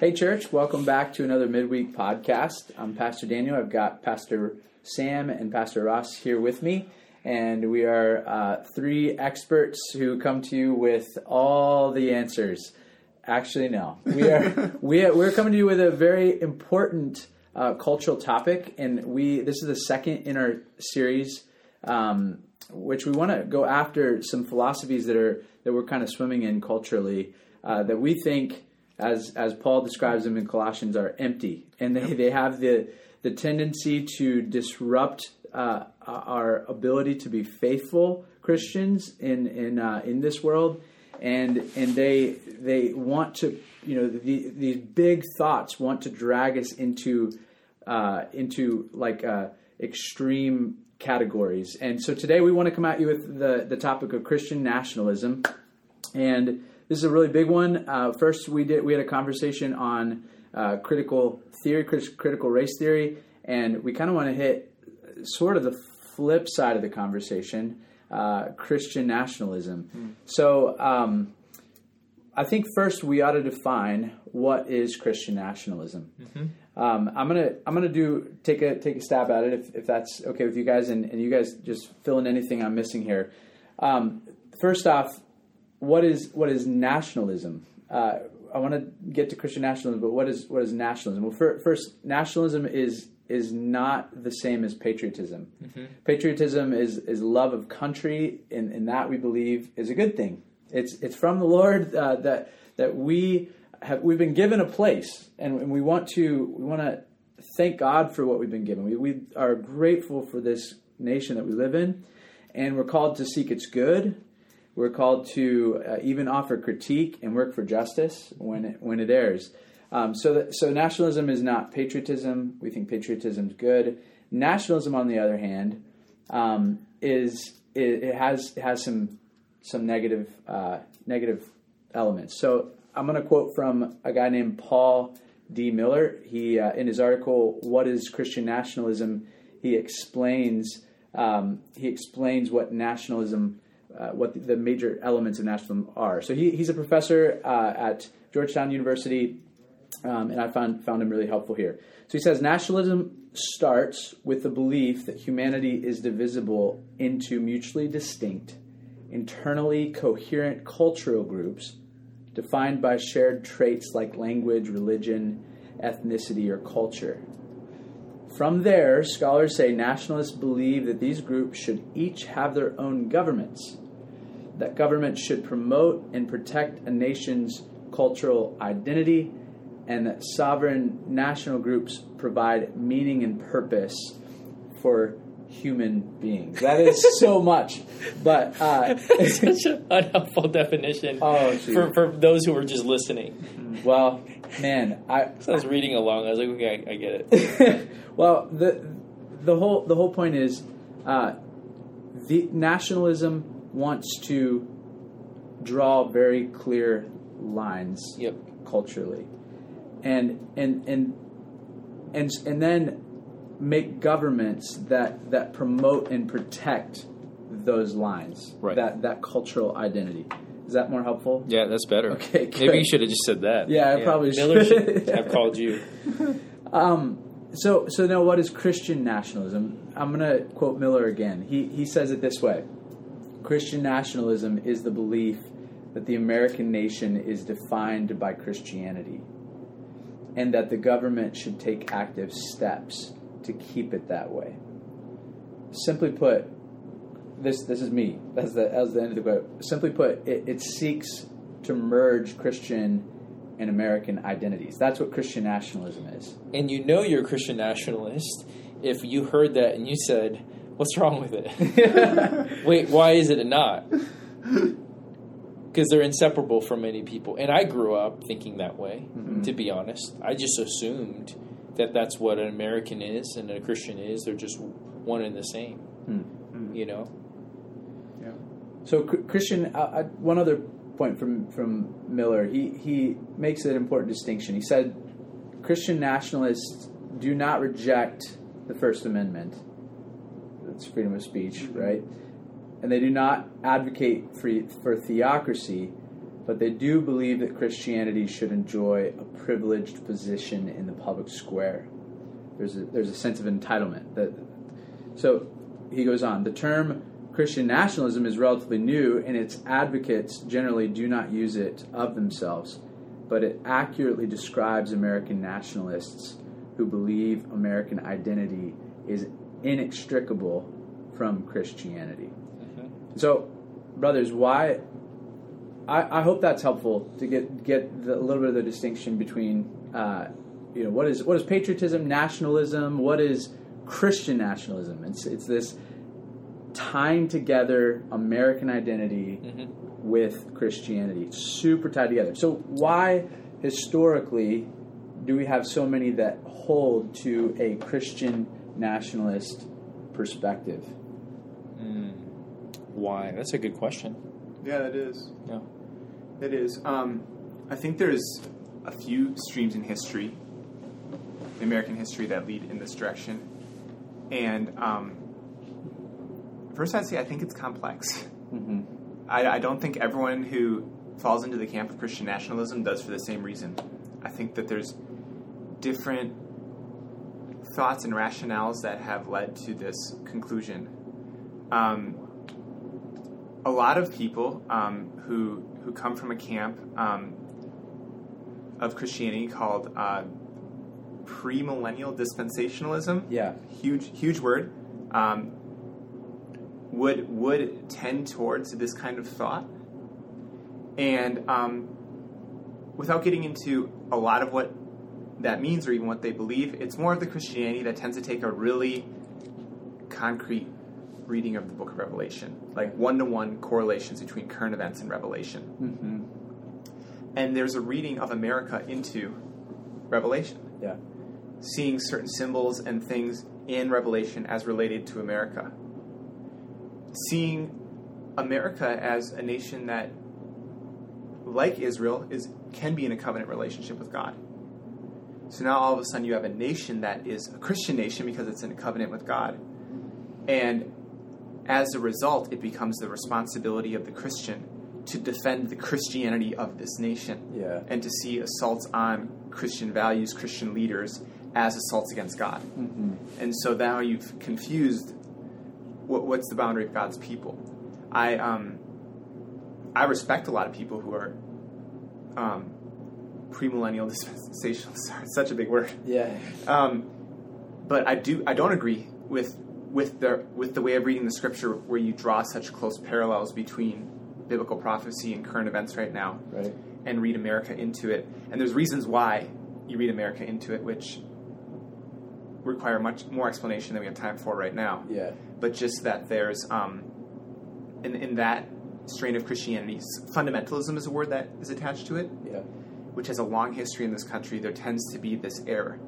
Hey, church, welcome back to another midweek podcast. I'm Pastor Daniel. I've got Pastor Sam and Pastor Ross here with me, and we are uh, three experts who come to you with all the answers. Actually, no, we are we are, we're coming to you with a very important uh, cultural topic, and we this is the second in our series, um, which we want to go after some philosophies that are that we're kind of swimming in culturally uh, that we think as as Paul describes them in Colossians, are empty, and they, they have the the tendency to disrupt uh, our ability to be faithful Christians in in uh, in this world, and and they they want to you know the, these big thoughts want to drag us into uh, into like uh, extreme categories, and so today we want to come at you with the the topic of Christian nationalism, and this is a really big one. Uh, first, we did we had a conversation on uh, critical theory, critical race theory, and we kind of want to hit sort of the flip side of the conversation, uh, Christian nationalism. Mm. So, um, I think first we ought to define what is Christian nationalism. Mm-hmm. Um, I'm gonna I'm gonna do take a take a stab at it if, if that's okay with you guys, and, and you guys just fill in anything I'm missing here. Um, first off, what is what is nationalism? Uh, I want to get to Christian nationalism, but what is what is nationalism? Well, for, first, nationalism is is not the same as patriotism. Mm-hmm. Patriotism is is love of country, and, and that we believe is a good thing. It's it's from the Lord uh, that that we have we've been given a place, and, and we want to we want to thank God for what we've been given. We we are grateful for this nation that we live in, and we're called to seek its good we're called to uh, even offer critique and work for justice when it, when it errs. Um, so, that, so nationalism is not patriotism. We think patriotism is good. Nationalism, on the other hand, um, is it, it, has it has some some negative uh, negative elements. So I'm going to quote from a guy named Paul D. Miller. He uh, in his article "What is Christian Nationalism?" he explains um, he explains what nationalism uh, what the, the, major elements of nationalism are. So he, he's a professor uh, at Georgetown University, um, and I found found him really helpful here. So he says nationalism starts with the belief that humanity is divisible into mutually distinct, internally coherent cultural groups defined by shared traits like language, religion, ethnicity, or culture. From there, scholars say nationalists believe that these groups should each have their own governments, that government should promote and protect a nation's cultural identity, and that sovereign national groups provide meaning and purpose for human beings. That is so much, but uh, it's such an unhelpful definition oh, for, for those who are just listening. Well, man, I, so I was reading along. I was like, okay, I, I get it. well, the the whole the whole point is, uh, the nationalism wants to draw very clear lines yep. culturally, and and and and and then make governments that that promote and protect those lines, right. that that cultural identity. Is that more helpful? Yeah, that's better. Okay, good. maybe you should have just said that. Yeah, I yeah. probably Miller should. have called you. Um, so so now, what is Christian nationalism? I'm going to quote Miller again. He he says it this way: Christian nationalism is the belief that the American nation is defined by Christianity and that the government should take active steps to keep it that way. Simply put, this this is me. That's the that's the end of the quote. Simply put, it, it seeks to merge Christian and American identities. That's what Christian nationalism is. And you know you're a Christian nationalist if you heard that and you said, What's wrong with it? Wait, why is it not? Because they're inseparable from many people. And I grew up thinking that way, mm-hmm. to be honest. I just assumed that that's what an American is and a Christian is. They're just one and the same, mm-hmm. you know? Yeah. So, Christian, uh, one other point from, from Miller, he, he makes an important distinction. He said Christian nationalists do not reject the First Amendment it's freedom of speech, right? And they do not advocate for, for theocracy, but they do believe that Christianity should enjoy a privileged position in the public square. There's a, there's a sense of entitlement. That, so he goes on. The term Christian nationalism is relatively new, and its advocates generally do not use it of themselves, but it accurately describes American nationalists who believe American identity is inextricable from Christianity. Mm-hmm. So, brothers, why? I, I hope that's helpful to get get the, a little bit of the distinction between, uh, you know, what is what is patriotism, nationalism, what is Christian nationalism. It's it's this tying together American identity with Christianity. It's super tied together. So why historically do we have so many that hold to a Christian nationalist perspective? Why? That's a good question. Yeah, that is. Yeah. It is. Um, I think there's a few streams in history, in American history, that lead in this direction. And um, first, I'd say I think it's complex. Mm-hmm. I, I don't think everyone who falls into the camp of Christian nationalism does for the same reason. I think that there's different thoughts and rationales that have led to this conclusion. Um, a lot of people um, who who come from a camp um, of Christianity called uh, premillennial dispensationalism, Yeah. huge huge word, um, would would tend towards this kind of thought, and um, without getting into a lot of what that means or even what they believe, it's more of the Christianity that tends to take a really concrete reading of the book of Revelation, like one to one correlations between current events and Revelation. Mm-hmm. And there's a reading of America into Revelation, Yeah. seeing certain symbols and things in Revelation as related to America. Seeing America as a nation that, like Israel, is can be in a covenant relationship with God. So now all of a sudden you have a nation that is a Christian nation because it's in a covenant with God. And as a result, it becomes the responsibility of the Christian to defend the Christianity of this nation Yeah. and to see assaults on Christian values, Christian leaders, as assaults against God. Mm-hmm. And so now you've confused what, what's the boundary of God's people. I um, I respect a lot of people who are um, premillennial dispensational. Sorry, such a big word. Yeah. Um, but I do I don't agree with with the with the way of reading the scripture where you draw such close parallels between biblical prophecy and current events right now Right. and read America into it. And there's reasons why you read America into it, which require much more explanation than we have time for right now. Yeah. But just that there's um, in in that strain of Christianity, fundamentalism is a word that is attached to it Yeah. which has a long history in this country, there tends to be this error.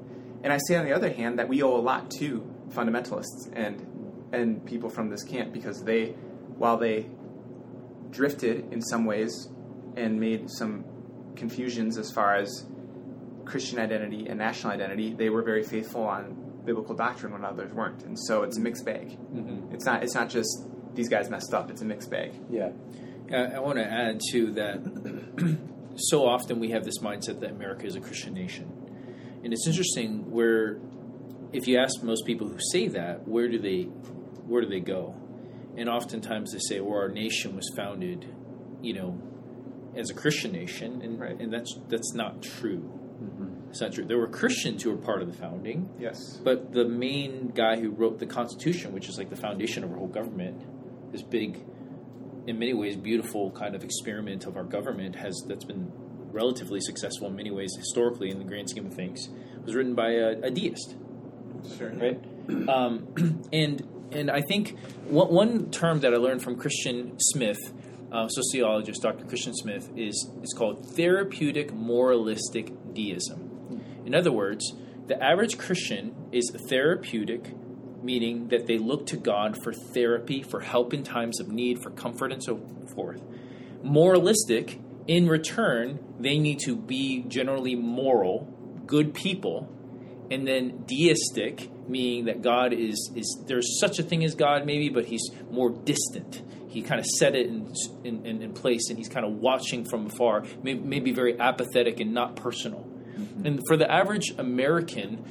And I say, on the other hand, that we owe a lot to fundamentalists and and people from this camp because they, while they drifted in some ways and made some confusions as far as Christian identity and national identity, they were very faithful on biblical doctrine when others weren't. And so it's a mixed bag. Mm-hmm. It's not it's not just these guys messed up. It's a mixed bag. Yeah. I, I want to add too that so often we have this mindset that America is a Christian nation, and it's interesting where if you ask most people who say that, where do they where do they go? And oftentimes they say, "Well, our nation was founded, you know, as a Christian nation," and Right. and that's that's not true. Mm-hmm. It's not true. There were Christians who were part of the founding, Yes. but the main guy who wrote the Constitution, which is like the foundation of our whole government, this big, in many ways, beautiful kind of experiment of our government has that's been relatively successful in many ways historically in the grand scheme of things, was written by a, a deist, Sure. right? Um, and and I think one, one term that I learned from Christian Smith, uh, sociologist Dr. Christian Smith, is is called therapeutic moralistic deism. In other words, the average Christian is therapeutic, meaning that they look to God for therapy, for help in times of need, for comfort, and so forth. Moralistic, in return, they need to be generally moral, good people. And then deistic, meaning that God is is there's such a thing as God maybe, but He's more distant. He kind of set it in in, in, place, and He's kind of watching from afar, maybe, maybe very apathetic and not personal. Mm-hmm. And for the average American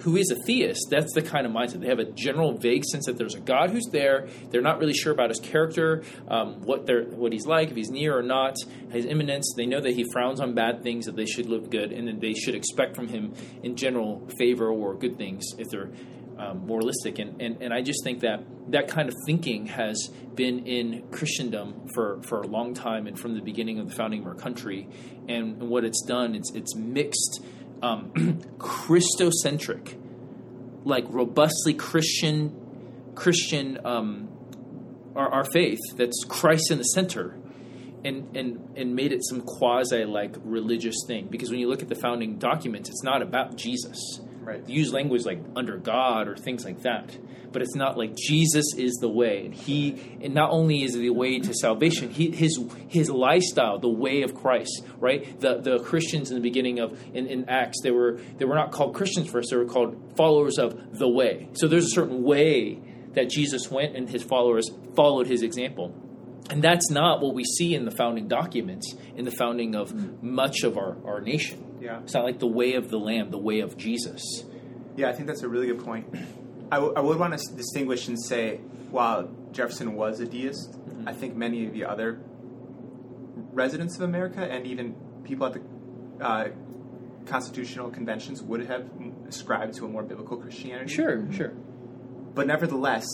who is a theist, that's the kind of mindset. They have a general vague sense that there's a God who's there. They're not really sure about his character, um, what they're, what he's like, if he's near or not, his immanence. They know that he frowns on bad things, that they should live good, and that they should expect from him in general favor or good things if they're um, moralistic. And, and, and I just think that that kind of thinking has been in Christendom for, for a long time and from the beginning of the founding of our country. And, and what it's done, it's, it's mixed um, Christocentric, like robustly Christian, Christian, um, our, our faith that's Christ in the center, and and and made it some quasi like religious thing. Because when you look at the founding documents, it's not about Jesus. Right. They use language like under God or things like that, but it's not like Jesus is the way, and He and not only is the way to salvation, he, His His lifestyle, the way of Christ, right? The the Christians in the beginning of in, in Acts, they were they were not called Christians first; they were called followers of the way. So there's a certain way that Jesus went, and His followers followed His example. And that's not what we see in the founding documents, in the founding of much of our, our nation. Yeah. It's not like the way of the Lamb, the way of Jesus. Yeah, I think that's a really good point. I, w- I would want to s- distinguish and say, while Jefferson was a deist, I think many of the other residents of America and even people at the uh, constitutional conventions would have ascribed to a more biblical Christianity. Sure, sure. But nevertheless,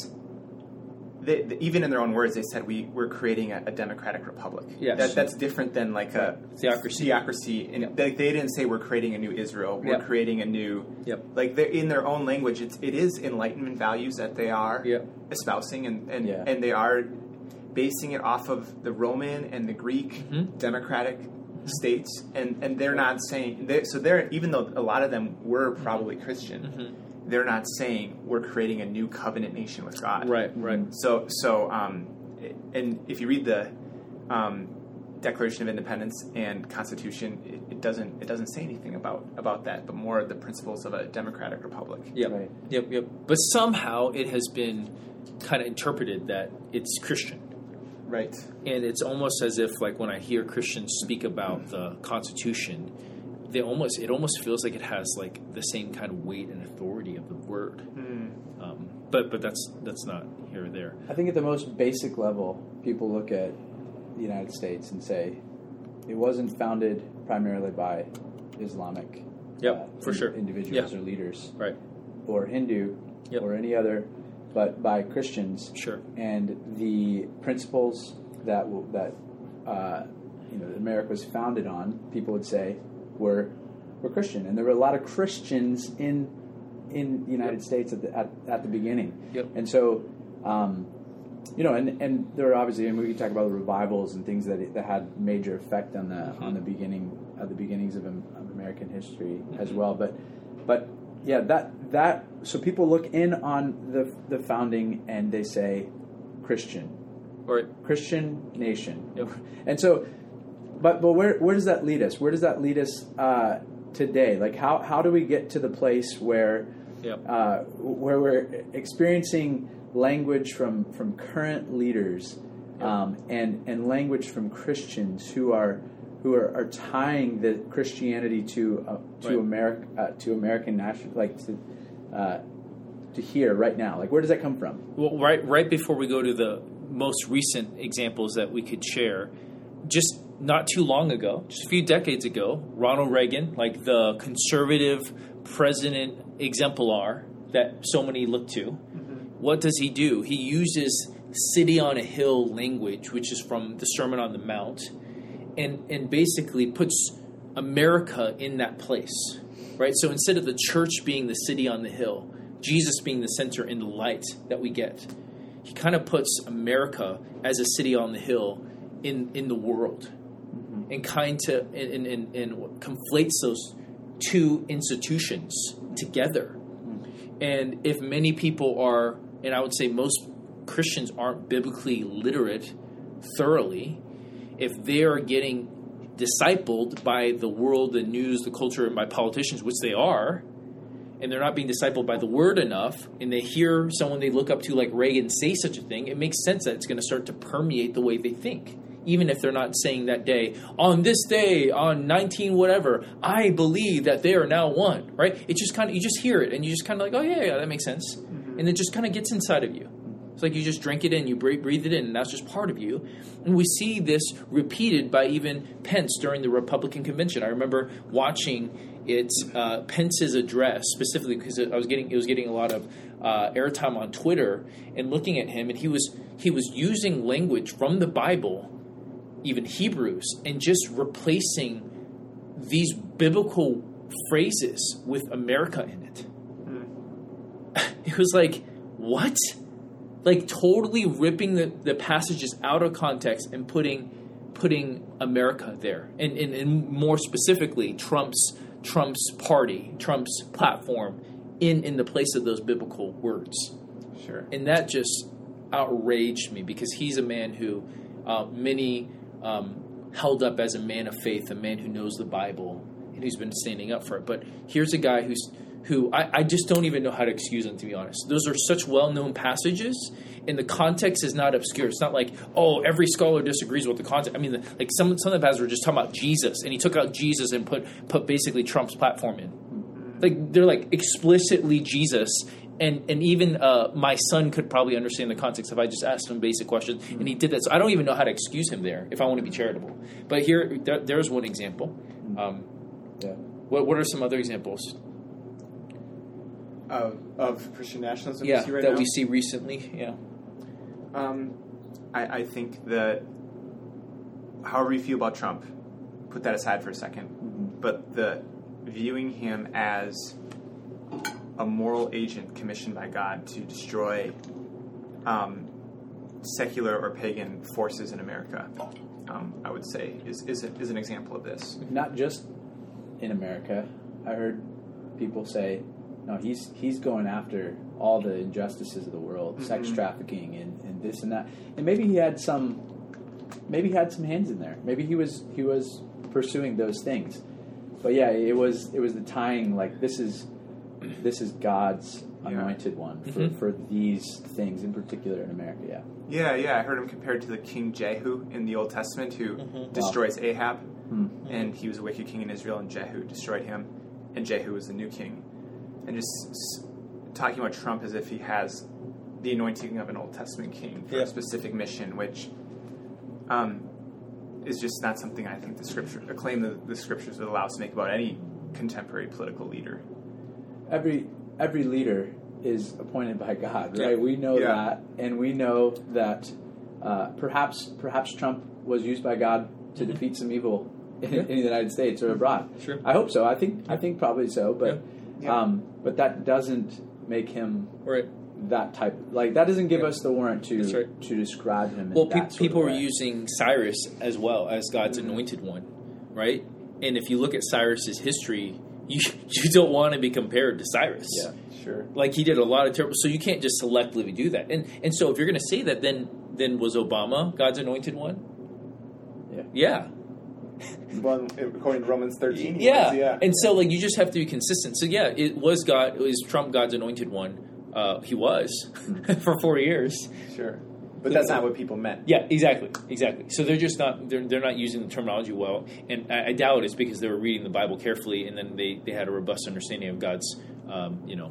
they, they- even in their own words, they said we we're creating a, a democratic republic. Yes. that, that's different than like a Theocracy. Theocracy, and Yep. they, they didn't say we're creating a new Israel. We're Yep. creating a new. Yep. Like they're in their own language, it's, it is enlightenment values that they are Yep. espousing, and and, Yeah. and they are basing it off of the Roman and the Greek Mhm. democratic states, and and they're not saying they, so. They're even though a lot of them were probably Christian, Mhm. They're not saying we're creating a new covenant nation with God. Right, right. So, so, um, and if you read the um, Declaration of Independence and Constitution, it, it doesn't it doesn't say anything about about that, but more the principles of a democratic republic. Yep, Right. yep, yep. But somehow it has been kind of interpreted that it's Christian. Right. And it's almost as if, like, when I hear Christians speak about the Constitution, they almost it almost feels like it has like the same kind of weight and authority of the word. Hmm. Um, but but that's that's not here or there. I think at the most basic level, people look at the United States and say it wasn't founded primarily by Islamic Yep, for in- sure. individuals Yeah. or leaders Right. or Hindu Yep. or any other, but by Christians Sure. and the principles that will, that uh, you know America was founded on. People would say were were Christian, and there were a lot of Christians in in the United Yep. States at the at, at the beginning. Yep. And so, um, you know, and and there are obviously, and we can talk about the revivals and things that that had major effect on the Mm-hmm. on the beginning at the beginnings of, of American history as Mm-hmm. well. But but yeah, that that so people look in on the the founding and they say Christian, Or Christian nation, Yep. and so. But but where where does that lead us? Where does that lead us uh, today? Like how how do we get to the place where Yep. uh, where we're experiencing language from from current leaders um, and and language from Christians who are who are, are tying the Christianity to uh, to Right. America uh, to American national like to uh, to here right now. Like where does that come from? Well, right right before we go to the most recent examples that we could share, just not too long ago, just a few decades ago, Ronald Reagan, like the conservative president exemplar that so many look to, mm-hmm. what does he do? He uses city on a hill language, which is from the Sermon on the Mount, and and basically puts America in that place. Right? So instead of the church being the city on the hill, Jesus being the center and the light that we get, he kind of puts America as a city on the hill in, in the world and kind to and, and, and conflates those two institutions together. And if many people are, and I would say most Christians aren't biblically literate thoroughly, if they are getting discipled by the world, the news, the culture, and by politicians, which they are, and they're not being discipled by the word enough, and they hear someone they look up to like Reagan say such a thing, it makes sense that it's going to start to permeate the way they think. Even if they're not saying that day, on this day, on 19 whatever, I believe that they are now one, right? It just kind of, you just hear it and you just kind of like, oh yeah, yeah, that makes sense. And it just kind of gets inside of you. It's like you just drink it in, you breathe, breathe it in, and that's just part of you. And we see this repeated by even Pence during the Republican convention. I remember watching it, uh, Pence's address specifically because I was getting it was getting a lot of uh, airtime on Twitter and looking at him, and he was he was using language from the Bible, even Hebrews, and just replacing these biblical phrases with America in it. It was like, what? Like totally ripping the, the passages out of context and putting putting America there. And, and, and more specifically, Trump's Trump's party, Trump's platform in, in the place of those biblical words. Sure. And that just outraged me because he's a man who uh, many um, held up as a man of faith, a man who knows the Bible and who's been standing up for it. But here's a guy who's who I, I just don't even know how to excuse him to be honest. Those are such well known passages, and the context is not obscure. It's not like oh every scholar disagrees with the context. I mean, the, like some some of the pastors were just talking about Jesus, and he took out Jesus and put put basically Trump's platform in. Like they're like explicitly Jesus, and and even uh, my son could probably understand the context if I just asked him basic questions, and he did that. So I don't even know how to excuse him there if I want to be charitable. But here, there, there's one example. Um, Yeah. what what are some other examples? Of, of Christian nationalism yeah, we see right that now? we see recently. Yeah, Um, I, I think that however you feel about Trump, put that aside for a 2nd But the viewing him as a moral agent commissioned by God to destroy um, secular or pagan forces in America, um, I would say is is, a, is an example of this. Not just in America. I heard people say, no, he's he's going after all the injustices of the world, sex Mhm. trafficking and, and this and that. And maybe he had some maybe he had some hands in there. Maybe he was he was pursuing those things. But yeah, it was it was the tying like this is this is God's Yeah. anointed one for, Mhm. for these things in particular in America, yeah. Yeah, yeah, I heard him compared to the King Jehu in the Old Testament who Mhm. destroys Ahab. Hmm. and he was a wicked king in Israel, and Jehu destroyed him, and Jehu was the new king. And just s- talking about Trump as if he has the anointing of an Old Testament king for Yeah. a specific mission, which um, is just not something I think the scripture, a claim that the scriptures would allow us to make about any contemporary political leader. Every every leader is appointed by God, Yeah. right? We know Yeah. that, and we know that uh, perhaps perhaps Trump was used by God to defeat some evil in, Yeah. in the United States or abroad. Sure. I hope so. I think I think probably so, but Yeah. Yeah. um, but that doesn't make him right. that type. Like that doesn't give Yeah. us the warrant to right. to describe him. Well, pe- people were using Cyrus as well as God's Mhm. anointed one, right? And if you look at Cyrus's history, you you don't want to be compared to Cyrus. Yeah, sure. Like he did a lot of terrible. So you can't just selectively do that. And and so if you're going to say that, then then was Obama God's anointed one? Yeah. Yeah. Well, according to Romans 13, Yeah. yeah. And so like you just have to be consistent. So yeah, it was God. Is Trump God's anointed one? Uh, he was for four years. sure. But that's not what people meant. Yeah, exactly, exactly. So they're just not they're, they're not using the terminology well, and I, I doubt it's because they were reading the Bible carefully, and then they, they had a robust understanding of God's um, you know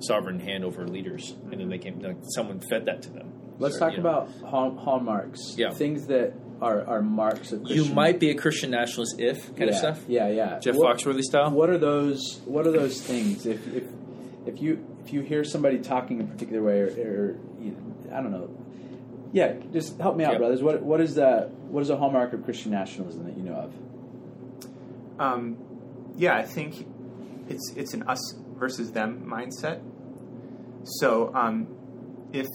sovereign hand over leaders, and then they came like someone fed that to them. Let's Sure, talk you know. about hall, hallmarks. Yeah. things that are, are marks of You might be a Christian nationalist if kind yeah, of stuff. Yeah, yeah. Jeff What- Foxworthy style. What are those? What are those things? If if if you if you hear somebody talking a particular way, or, or you know, I don't know, yeah, just help me out, Yeah. brothers. What what is the What is a hallmark of Christian nationalism that you know of? Um, yeah, I think it's it's an us versus them mindset. So um, if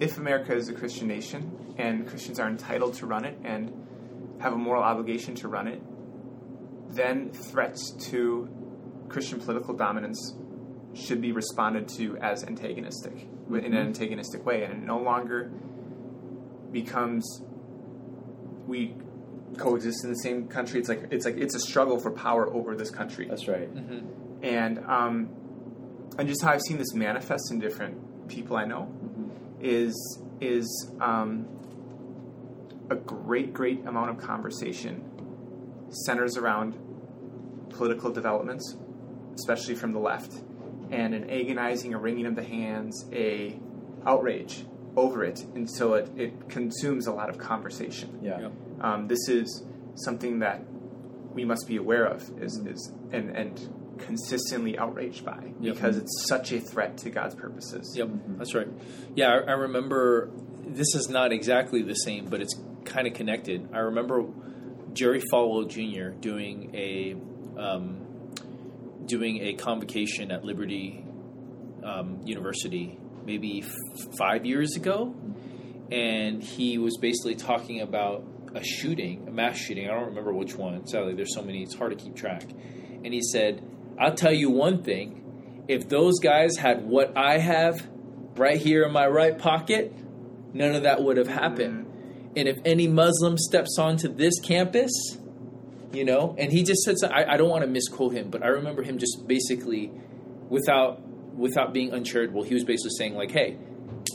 if America is a Christian nation and Christians are entitled to run it and have a moral obligation to run it, then threats to Christian political dominance should be responded to as antagonistic in an antagonistic way, and it no longer becomes we coexist in the same country. It's like it's like it's a struggle for power over this country. That's right. hmm and um, and just how I've seen this manifest in different people I know is is um, a great great amount of conversation centers around political developments, especially from the left, and an agonizing, a wringing of the hands, a outrage over it until it, it consumes a lot of conversation. Yeah. Yep. Um, this is something that we must be aware of is, is and, and consistently outraged by Yep. because it's such a threat to God's purposes. Yep, that's right. Yeah, I, I remember. This is not exactly the same, but it's kind of connected. I remember Jerry Falwell Jr. doing a um, doing a convocation at Liberty um, University maybe f- five years ago, and he was basically talking about a shooting, a mass shooting. I don't remember which one. Sadly, there's so many; it's hard to keep track. And he said, "I'll tell you one thing: if those guys had what I have right here in my right pocket, none of that would have happened. And if any Muslim steps onto this campus, you know, and he just said, so- I, I don't want to misquote him, but I remember him just basically, without without being uncharitable, he was basically saying like, hey,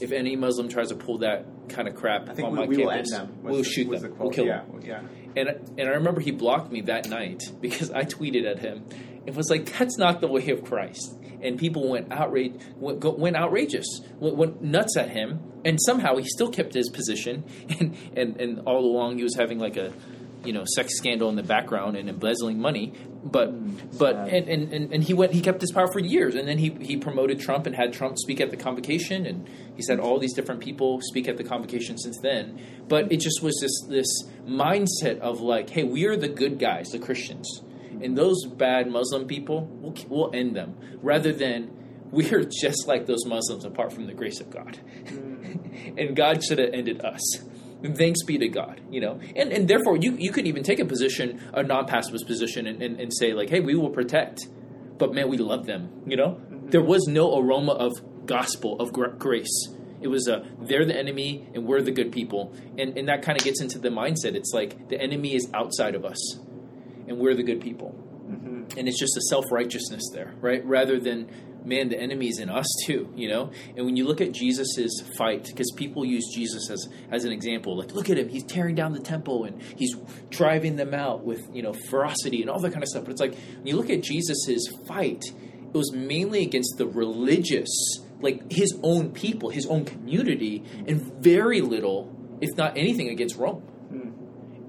if any Muslim tries to pull that kind of crap on we, my we campus, we'll the- shoot them, the we'll kill yeah, them. yeah. And and I remember he blocked me that night because I tweeted at him. It was like that's not the way of Christ. And people went outrage, went, go- went outrageous, went, went nuts at him, and somehow he still kept his position. And, and and all along he was having like a, you know, sex scandal in the background and embezzling money. But mm, but and, and, and, and he went he kept his power for years, and then he he promoted Trump and had Trump speak at the convocation, and he's had all these different people speak at the convocation since then. But it just was this this mindset of like, hey, we are the good guys, the Christians, mm-hmm. and those bad Muslim people, we'll we'll end them, rather than we are just like those Muslims apart from the grace of God, mm-hmm. and God should have ended us. Thanks be to God, you know, and and therefore you you could even take a position, a non-pacifist position, and, and, and say like, hey, we will protect, but man, we love them, you know. Mm-hmm. There was no aroma of gospel of gra- grace. It was a they're the enemy and we're the good people, and and that kind of gets into the mindset. It's like the enemy is outside of us, and we're the good people, mm-hmm. and it's just a self righteousness there, right? Rather than man, the enemy's in us too, you know. And when you look at Jesus's fight, because people use Jesus as as an example, like look at him, he's tearing down the temple and he's driving them out with you know ferocity and all that kind of stuff. But it's like when you look at Jesus's fight, it was mainly against the religious, like his own people, his own community, and very little, if not anything, against Rome.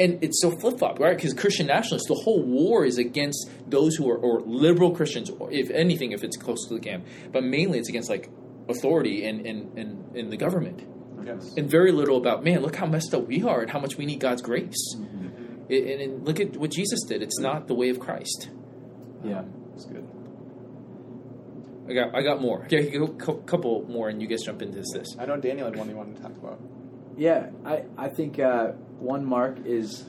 And it's so flip flop, right? Because Christian nationalists, the whole war is against those who are or liberal Christians, or if anything, if it's close to the camp. But mainly, it's against like authority and and, and, and the government, Yes. and very little about man. Look how messed up we are, and how much we need God's grace. It- and, and look at what Jesus did. It's not the way of Christ. Yeah. It's good. I got I got more. Okay, a couple more, and you guys jump into this. I know Daniel had one he wanted to talk about. Yeah, I, I think uh, one mark is,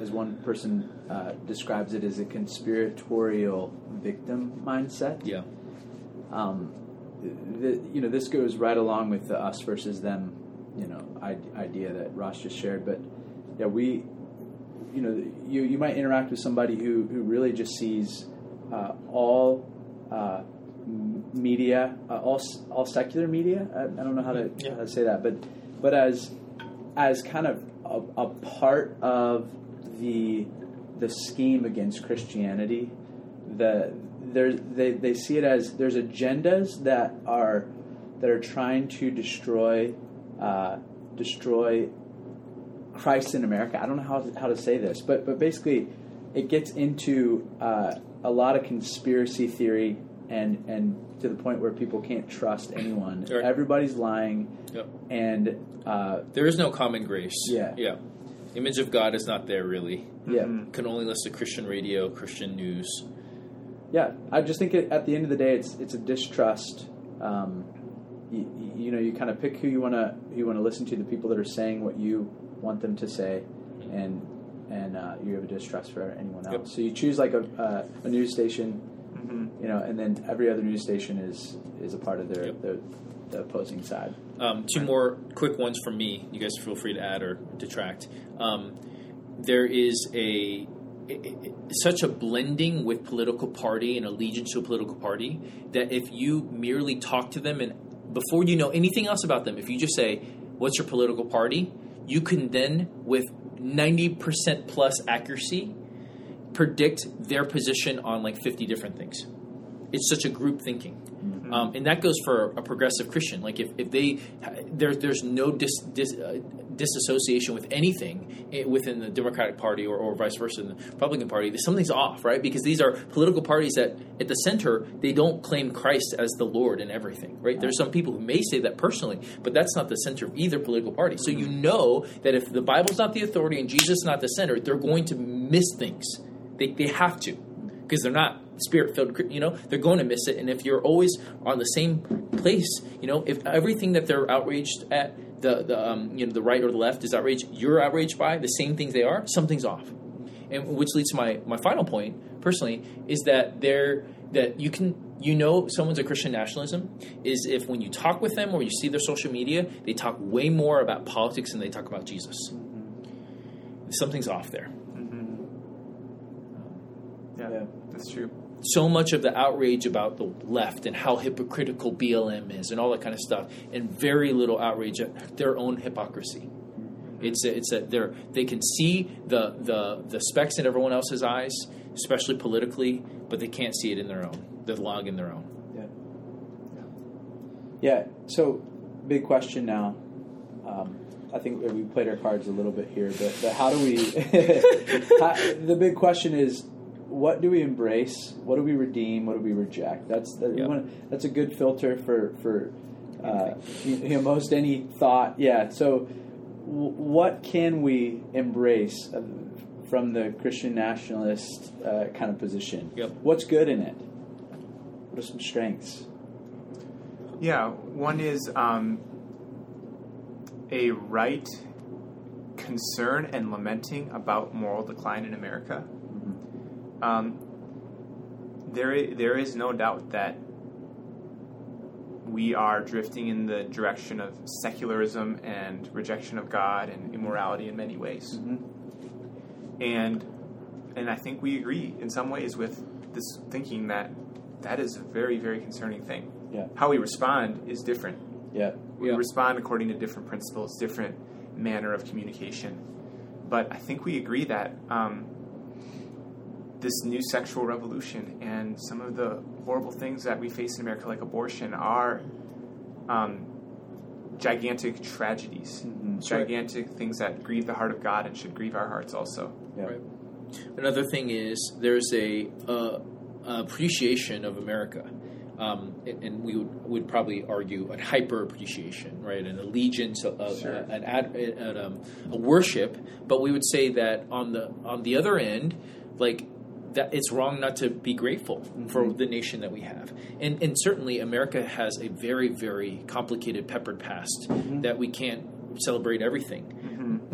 as one person uh, describes it, as a conspiratorial victim mindset. Yeah, Um, the, you know, this goes right along with the us versus them, you know, idea that Ross just shared. But yeah, we, you know, you you might interact with somebody who who really just sees uh, all. Uh, media, uh, all all secular media. I, I don't know how to, Yeah. how to say that, but but as as kind of a, a part of the the scheme against Christianity, the they, they see it as there's agendas that are that are trying to destroy uh, destroy Christ in America. I don't know how to, how to say this, but but basically, it gets into uh, a lot of conspiracy theory and and to the point where people can't trust anyone. Right. Everybody's lying, Yep. and uh, there is no common grace. Yeah. yeah. Image of God is not there really. yeah, Mhm. Can only listen to Christian radio, Christian news. yeah. I just think it, at the end of the day, it's it's a distrust. Um, you, you know, you kind of pick who you want to you want to listen to, the people that are saying what you want them to say, and and uh, you have a distrust for anyone else. Yep. So you choose like a uh, a news station, Mm-hmm. you know, and then every other news station is is a part of their Yep. their the opposing side. Um, two more quick ones from me. You guys feel free to add or detract. Um, there is a i- i- such a blending with political party and allegiance to a political party that if you merely talk to them and before you know anything else about them, if you just say, "What's your political party?" you can then, with ninety percent plus accuracy, predict their position on like fifty different things. It's such a group thinking. Um, and that goes for a progressive Christian. Like if, if they there, there's no dis, dis, uh, disassociation with anything within the Democratic Party or, or vice versa in the Republican Party, something's off, right? Because these are political parties that at the center they don't claim Christ as the Lord in everything, right? There's some people who may say that personally, but that's not the center of either political party. So you know that if the Bible's not the authority and Jesus is not the center, they're going to miss things. They, they have to because they're not spirit filled you know? They're going to miss it and if you're always on the same place you know if everything that they're outraged at the, the um, you know the right or the left is outraged you're outraged by the same things they are something's off. And which leads to my my final point personally is that they're that you can you know someone's a christian nationalism is if when you talk with them or you see their social media they talk way more about politics than they talk about jesus. Something's off there Yeah, Yeah. that's true. so much of the outrage about the left and how hypocritical BLM is and all that kind of stuff, and very little outrage at their own hypocrisy. It's a, it's a, they're, they can see the, the, the specks in everyone else's eyes, especially politically, but they can't see it in their own, the log in their own. Yeah. Yeah. So, big question now. Um, I think we played our cards a little bit here, but, but how do we? how, the big question is, what do we embrace? What do we redeem? What do we reject? That's that, Yeah. one, that's a good filter for for uh, you, you know most any thought. Yeah. So, w- what can we embrace from the Christian nationalist uh, kind of position? Yep. What's good in it? What are some strengths? Yeah, one is um, a right concern and lamenting about moral decline in America. Um, there, there is no doubt that we are drifting in the direction of secularism and rejection of God and immorality in many ways. And and I think we agree in some ways with this thinking that that is a very very concerning thing. Yeah. How we respond is different. Yeah. We Yeah. respond according to different principles, different manner of communication. But I think we agree that um, this new sexual revolution and some of the horrible things that we face in America, like abortion, are um, gigantic tragedies, Mhm. gigantic things that grieve the heart of God and should grieve our hearts also. Yeah. Right. Another thing is there's a uh, appreciation of America, um, and, and we would, would probably argue a hyper appreciation, right? An allegiance, of, of- Sure. an ad, an, um, a worship. But we would say that on the on the other end, like that it's wrong not to be grateful for mm-hmm. the nation that we have. And, and certainly America has a very, very complicated, peppered past mm-hmm. that we can't celebrate everything.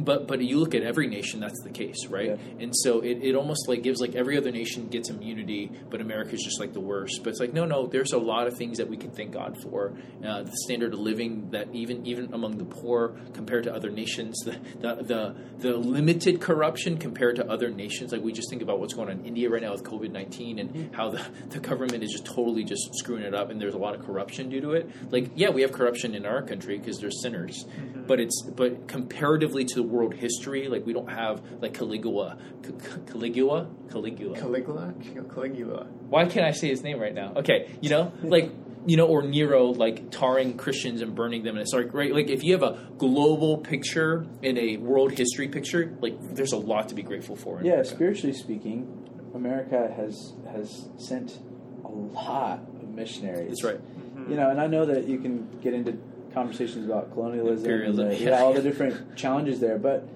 But but you look at every nation, that's the case, right? Yeah. And so it, it almost like gives like every other nation gets immunity, but America's just like the worst. But it's like no, no. There's a lot of things that we can thank God for. Uh, the standard of living that even even among the poor compared to other nations, the, the the the limited corruption compared to other nations. Like we just think about what's going on in India right now with COVID nineteen and how the the government is just totally just screwing it up, and there's a lot of corruption due to it. Like yeah, we have corruption in our country because there's sinners, but it's but comparatively to the world history, like we don't have like Caligula, C- C- Caligula, Caligula. Caligula? Caligula. Why can't I say his name right now? Okay, you know, like you know, or Nero, like tarring Christians and burning them, and it's like right, like if you have a global picture in a world history picture, like there's a lot to be grateful for. in Yeah, America. spiritually speaking, America has has sent a lot of missionaries. That's right. Mm-hmm. You know, and I know that you can get into conversations about colonialism, and Imperialism, the, yeah, yeah. all the different challenges there, but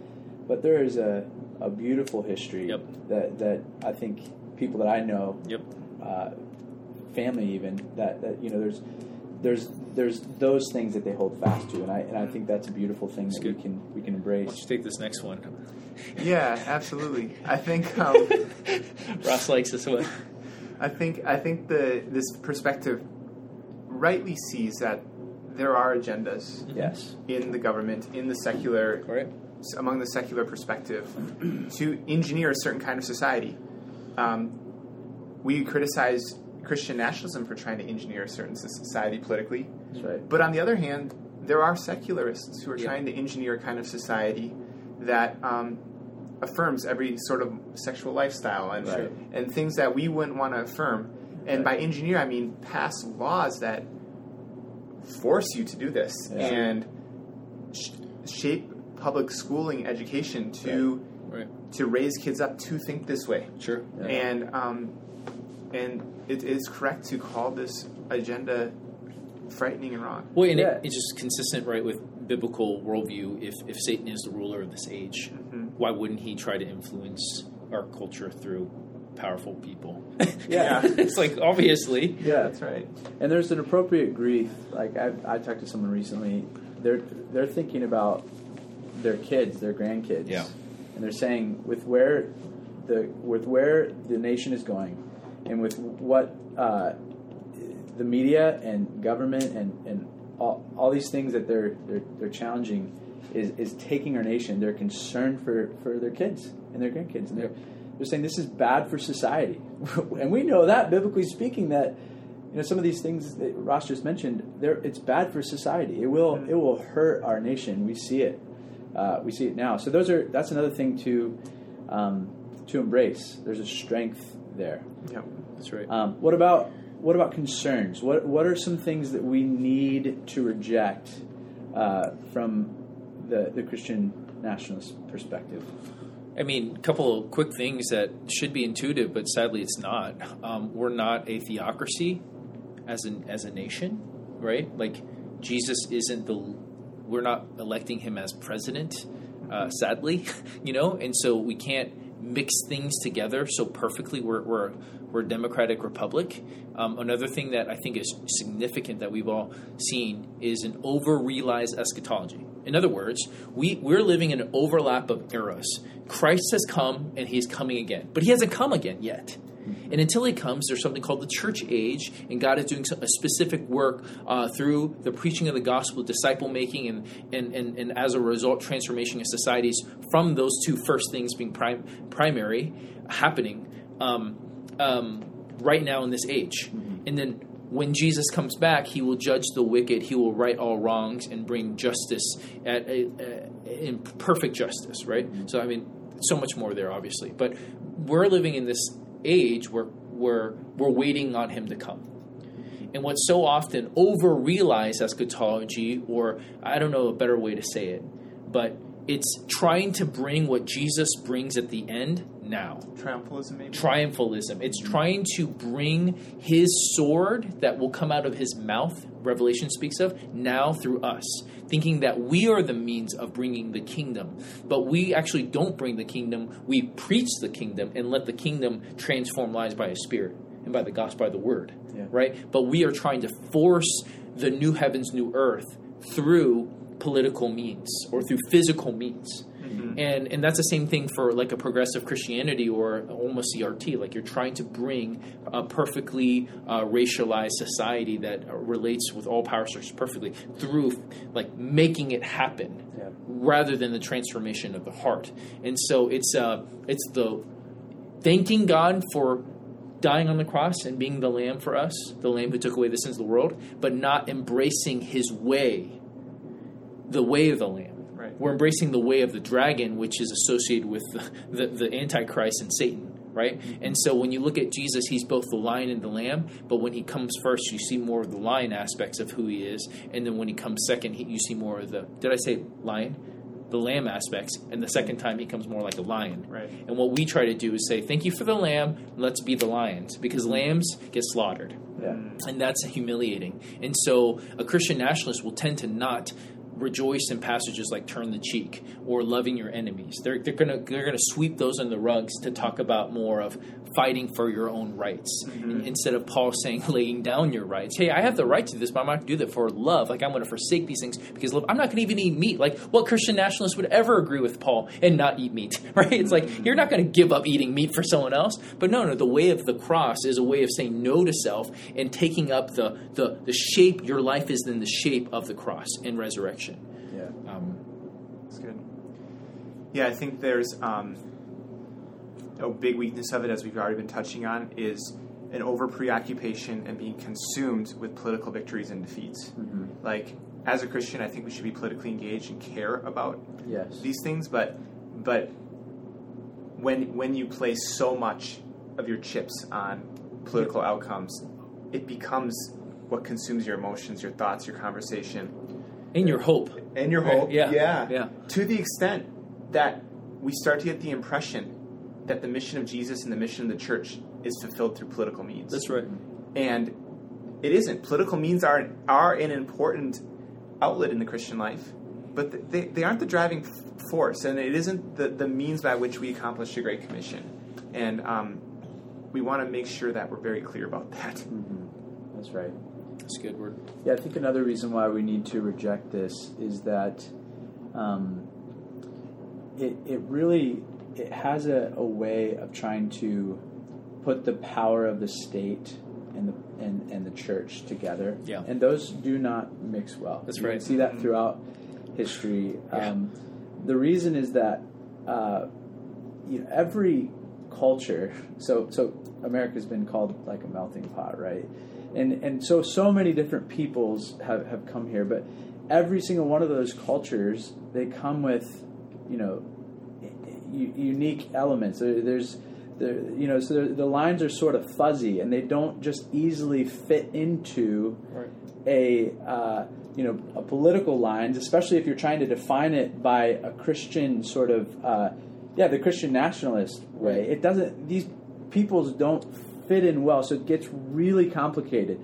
but there is a, a beautiful history Yep. that that I think people that I know, Yep. uh, family even that, that you know there's there's there's those things that they hold fast to, and I and I think that's a beautiful thing that we can we can Why embrace. don't you take this next one? Yeah, absolutely. I think um, Ross likes this one. I think I think the this perspective rightly sees that there are agendas Yes. in the government, in the secular right. among the secular perspective to engineer a certain kind of society. Um, we criticize Christian nationalism for trying to engineer a certain society politically, That's right. but on the other hand, there are secularists who are Yeah. trying to engineer a kind of society that um, affirms every sort of sexual lifestyle and Right. and things that we wouldn't want to affirm. And by engineer, I mean pass laws that force you to do this Yeah. and sh- shape public schooling education to Right. to raise kids up to think this way. Sure. Yeah. And um, and it is correct to call this agenda frightening and wrong. Well, and Yeah. it, it's just consistent, right, with biblical worldview. If if Satan is the ruler of this age, Mhm. why wouldn't he try to influence our culture through powerful people? Yeah. it's like obviously. Yeah, That's right. And there's an appropriate grief. Like I, I talked to someone recently. They're they're thinking about their kids, their grandkids. Yeah. And they're saying with where the with where the nation is going, and with what uh, the media and government and, and all, all these things that they're they're, they're challenging is, is taking our nation. They're concerned for, for their kids and their grandkids, and they're they're saying this is bad for society, and we know that biblically speaking that you know some of these things that Ross just mentioned, they're, it's bad for society. It will it will hurt our nation. We see it. Uh, we see it now. So those are that's another thing to um, to embrace. There's a strength there. Yep. That's right. Um, what about what about concerns? What what are some things that we need to reject uh, from the the Christian nationalist perspective? I mean, a couple of quick things that should be intuitive, but sadly it's not. Um, we're not a theocracy as an as a nation, right? Like Jesus isn't the. We're not electing him as president, uh, sadly, you know, and so we can't mix things together so perfectly. We're we're we're a democratic republic. Um, another thing that I think is significant that we've all seen is an over realized eschatology. In other words, we, we're living in an overlap of eras. Christ has come and he's coming again, but he hasn't come again yet. And until he comes, there's something called the church age, and God is doing a specific work uh, through the preaching of the gospel, disciple making, and, and, and, and as a result, transformation of societies from those two first things being prim- primary happening um, um, right now in this age. And then when Jesus comes back, he will judge the wicked, he will right all wrongs, and bring justice at a, a, in perfect justice, right? Mm-hmm. So, I mean, so much more there, obviously. But we're living in this age where, where we're waiting on him to come. And what's so often over realized eschatology, or I don't know a better way to say it, but it's trying to bring what Jesus brings at the end now Triumphalism, maybe. triumphalism. It's trying to bring his sword that will come out of his mouth, Revelation speaks of, now through us, thinking that we are the means of bringing the kingdom. But we actually don't bring the kingdom, we preach the kingdom and let the kingdom transform lives by his spirit and by the gospel, by the word, Yeah. right? But we are trying to force the new heavens, new earth through political means or through physical means and and that's the same thing for like a progressive Christianity or almost CRT. Like you're trying to bring a perfectly uh, racialized society that relates with all power structures perfectly through like making it happen, Yeah. rather than the transformation of the heart. And so it's uh it's the thanking God for dying on the cross and being the lamb for us, the lamb who took away the sins of the world, but not embracing his way, the way of the lamb. Right. We're embracing the way of the dragon, which is associated with the, the, the Antichrist and Satan, right? And so when you look at Jesus, he's both the lion and the lamb, but when he comes first, you see more of the lion aspects of who he is. And then when he comes second, he, you see more of the, did I say lion? The lamb aspects. And the second time, he comes more like a lion. Right. And what we try to do is say, thank you for the lamb, let's be the lions, because lambs get slaughtered Yeah. and that's humiliating. And so a Christian nationalist will tend to not rejoice in passages like turn the cheek or loving your enemies. They're, they're gonna they're gonna sweep those under the rugs to talk about more of fighting for your own rights mm-hmm. In- instead of Paul saying laying down your rights. Hey, I have the right to this, but I'm not going to do that for love. Like I'm going to forsake these things because love. I'm not going to even eat meat. Like what Christian nationalist would ever agree with Paul and not eat meat? Right? It's like mm-hmm. you're not going to give up eating meat for someone else. But no, no. The way of the cross is a way of saying no to self and taking up the the, the shape. Your life is in the shape of the cross and resurrection. Yeah. Um, That's good. Yeah, I think there's um, a big weakness of it, as we've already been touching on, is an over preoccupation and being consumed with political victories and defeats. Mm-hmm. Like, as a Christian, I think we should be politically engaged and care about Yes. these things, but but when when you place so much of your chips on political outcomes, it becomes what consumes your emotions, your thoughts, your conversation, And your hope. and your Right, hope. yeah, yeah, yeah. To the extent that we start to get the impression that the mission of Jesus and the mission of the church is fulfilled through political means. That's right. And it isn't. Political means are are an important outlet in the Christian life, but they, they aren't the driving force, and it isn't the, the means by which we accomplish the Great Commission. And um, we want to make sure that we're very clear about that. Mm-hmm. That's right. That's a good word. Yeah, I think another reason why we need to reject this is that um, it it really it has a, a way of trying to put the power of the state and the and, and the church together. Yeah. And those do not mix well. That's You right. can see that throughout history. Yeah. Um, the reason is that uh, you know, every culture. So so America's been called like a melting pot, right? And and so so many different peoples have have come here, but every single one of those cultures they come with you know unique elements. There, there's there, you know so the lines are sort of fuzzy and they don't just easily fit into Right. a uh, you know a political lines, especially if you're trying to define it by a Christian sort of uh, yeah the Christian nationalist way. It doesn't. These peoples don't fit in well, so it gets really complicated.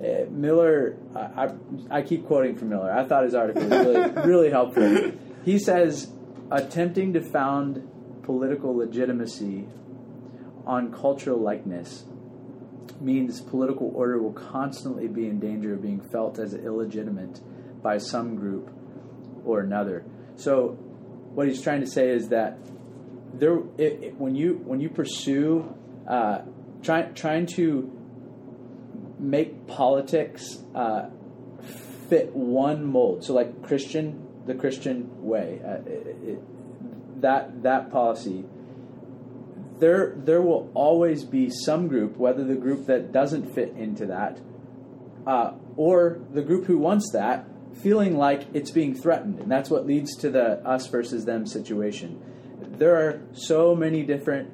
Uh, Miller, I, I, I keep quoting from Miller. I thought his article was really really helpful. He says attempting to found political legitimacy on cultural likeness means political order will constantly be in danger of being felt as illegitimate by some group or another. So, what he's trying to say is that there, it, it- when you when you pursue uh, trying trying to make politics uh, fit one mold, so like Christian, the Christian way, uh, it, it, that that policy. There there will always be some group, whether the group that doesn't fit into that, uh, or the group who wants that, feeling like it's being threatened, and that's what leads to the us versus them situation. There are so many different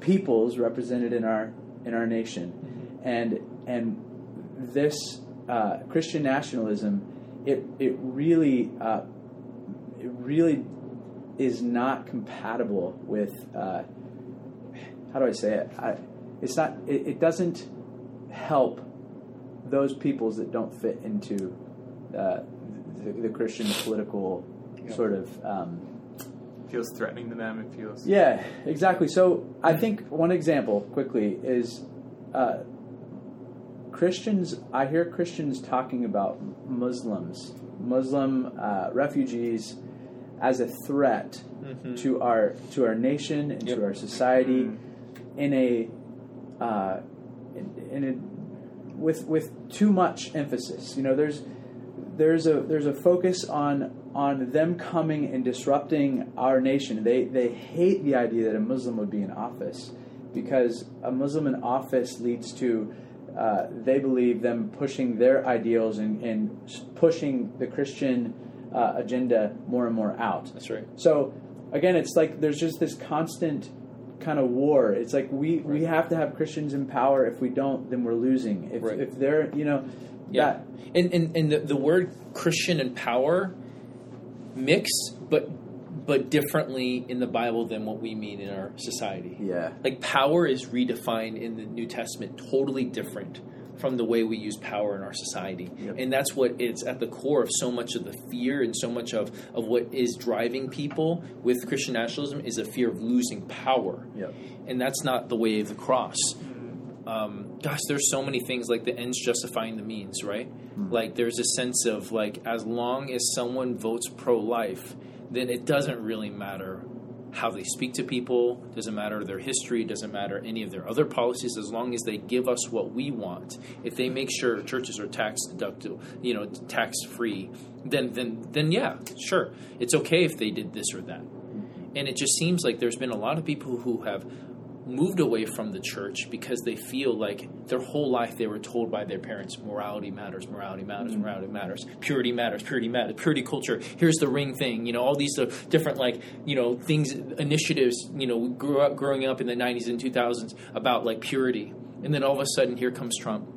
peoples represented in our in our nation, and and this uh, Christian nationalism, it it really uh, it really is not compatible with. Uh, how do I say it? I, it's not. It, it doesn't help those peoples that don't fit into uh, the, the Christian political Yeah. sort of. Um, feels threatening to them. It feels yeah, exactly. So I think one example quickly is uh, Christians. I hear Christians talking about Muslims, Muslim uh, refugees, as a threat Mhm. to our to our nation and Yep. to our society Mhm. in a uh, in, in a with with too much emphasis. You know, there's there's a there's a focus on on them coming and disrupting our nation. They they hate the idea that a Muslim would be in office because a Muslim in office leads to uh, they believe them pushing their ideals and, and pushing the Christian uh, agenda more and more out. That's right. So again, it's like there's just this constant kind of war. It's like we, we have to have Christians in power. If we don't, then we're losing. If, Right. if they're you know Yeah. that And and, and the, the word Christian and power mix, but but differently in the Bible than what we mean in our society. yeah Like power is redefined in the New Testament totally different from the way we use power in our society. Yep. And that's what it's at the core of so much of the fear and so much of, of what is driving people with Christian nationalism is a fear of losing power. yep And that's not the way of the cross. Um, gosh, there's so many things like the ends justifying the means, right? Hmm. Like there's a sense of like as long as someone votes pro life, then it doesn't really matter how they speak to people, doesn't matter their history, doesn't matter any of their other policies, as long as they give us what we want. If they make sure churches are tax deductible, you know, tax free, then then then yeah, sure, it's okay if they did this or that. Mm-hmm. And it just seems like there's been a lot of people who have moved away from the church because they feel like their whole life they were told by their parents morality matters morality matters Mm-hmm. morality matters purity matters purity matters purity culture here's the ring thing you know all these uh, different like you know things initiatives you know we grew up growing up in the 90s and 2000s about like purity. And then all of a sudden here comes trump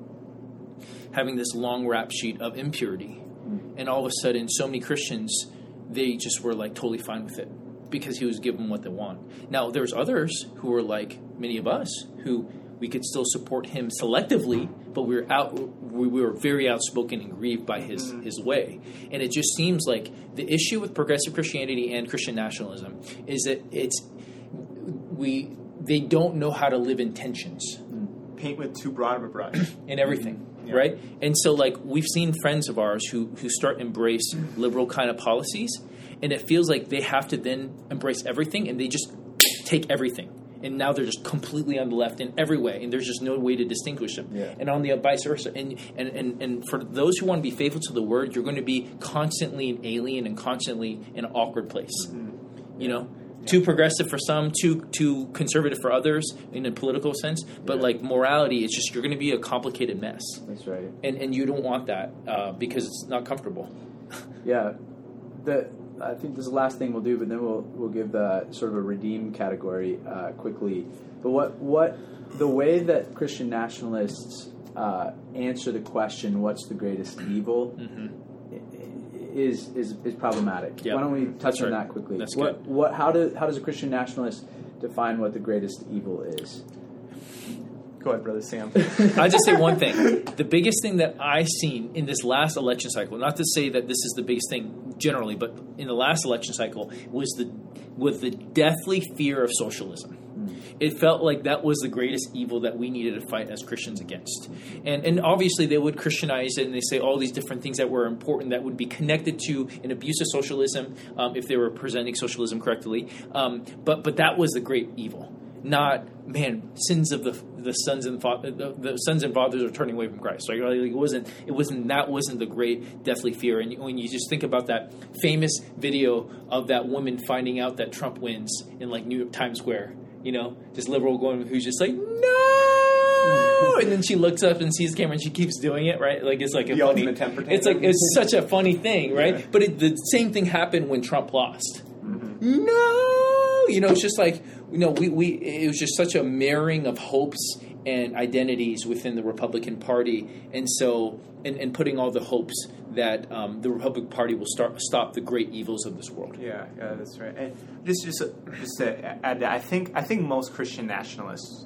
having this long rap sheet of impurity. And all of a sudden so many christians they just were like totally fine with it because he was giving what they want. Now there's others who were like many of us who we could still support him selectively but we were out we we were very outspoken and grieved by his mm-hmm. his way. And it just seems like the issue with progressive christianity and christian nationalism is that it's we they don't know how to live in tensions. Mm-hmm. Paint with too broad of a brush. in everything, mm-hmm. Yeah. right? And so, like, we've seen friends of ours who who start embrace liberal kind of policies, and it feels like they have to then embrace everything, and they just take everything, and now they're just completely on the left in every way, and there's just no way to distinguish them. Yeah. And on the vice versa, and, and and and for those who want to be faithful to the word, you're going to be constantly an alien and constantly in an awkward place. You know. Too progressive for some, too too conservative for others in a political sense. But Yeah. like morality, it's just you're going to be a complicated mess That's right. and and you don't want that uh, because it's not comfortable. Yeah, the I think this is the last thing we'll do, but then we'll we'll give the sort of a redeem category uh, quickly. But what what the way that Christian nationalists uh, answer the question, "What's the greatest evil?" i- is is is problematic. Yeah, Why don't we touch that's on right. that quickly? That's what good. what how do how does a Christian nationalist define what the greatest evil is? Go ahead, brother Sam. I just say one thing: the biggest thing that I seen in this last election cycle, not to say that this is the biggest thing generally, but in the last election cycle was the was the deathly fear of socialism. It felt like that was the greatest evil that we needed to fight as Christians against. And and obviously they would Christianize it and they say all these different things that were important that would be connected to an abuse of socialism um, if they were presenting socialism correctly. Um, but but that was the great evil. Not man, sins of the the sons and fa- the, the sons and fathers are turning away from Christ. Right? Like, it wasn't it wasn't that wasn't the great deathly fear. And when you just think about that famous video of that woman finding out that Trump wins in like New York Times Square, you know, this liberal woman who's just like no, and then she looks up and sees the camera and she keeps doing it. Right? Like it's like a The funny. It's like it's such a funny thing, right? Yeah. But it, the same thing happened when Trump lost Mm-hmm. no you know it's just like you know we, we it was just such a marrying of hopes and identities within the republican party and so and, and putting all the hopes that um, the republican party will start stop the great evils of this world Yeah, yeah, that's right. And just, just, just to add that, I think, I think most Christian nationalists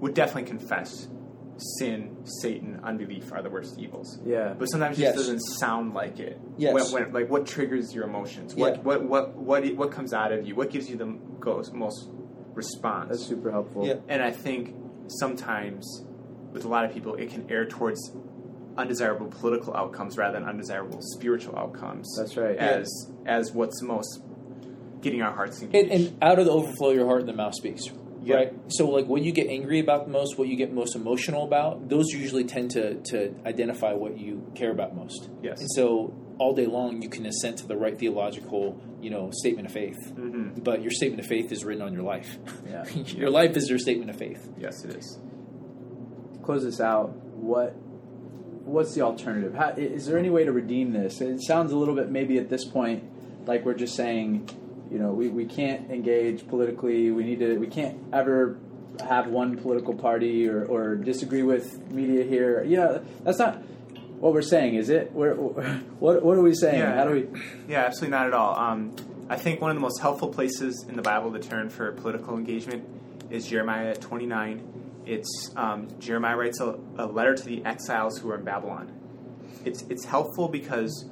would definitely confess sin, Satan, unbelief are the worst evils. Yeah. But sometimes it Yes. just doesn't sound like it. Yes. When, when, like what triggers your emotions? What, Yeah. what, what, what, what comes out of you? What gives you the most response? That's super helpful. Yeah. And I think sometimes with a lot of people, it can err towards undesirable political outcomes rather than undesirable spiritual outcomes. That's right. As as what's most getting our hearts engaged. and, and out of the overflow of your heart and the mouth speaks Yeah. right so like what you get angry about the most what you get most emotional about those usually tend to, to identify what you care about most Yes. and so all day long you can assent to the right theological you know statement of faith Mhm. but your statement of faith is written on your life Yeah. your life is your statement of faith Yes, it is. close this out, what what's the alternative? How, i- is there any way to redeem this? It sounds a little bit maybe at this point like we're just saying, you know, we, we can't engage politically. We need to. We can't ever have one political party or, or disagree with media here. You know, that's not what we're saying, is it? We're, what what are we saying? Yeah. How do we? Yeah, absolutely not at all. Um, I think one of the most helpful places in the Bible to turn for political engagement is Jeremiah 29. It's um, Jeremiah writes a, a letter to the exiles who are in Babylon. It's it's helpful because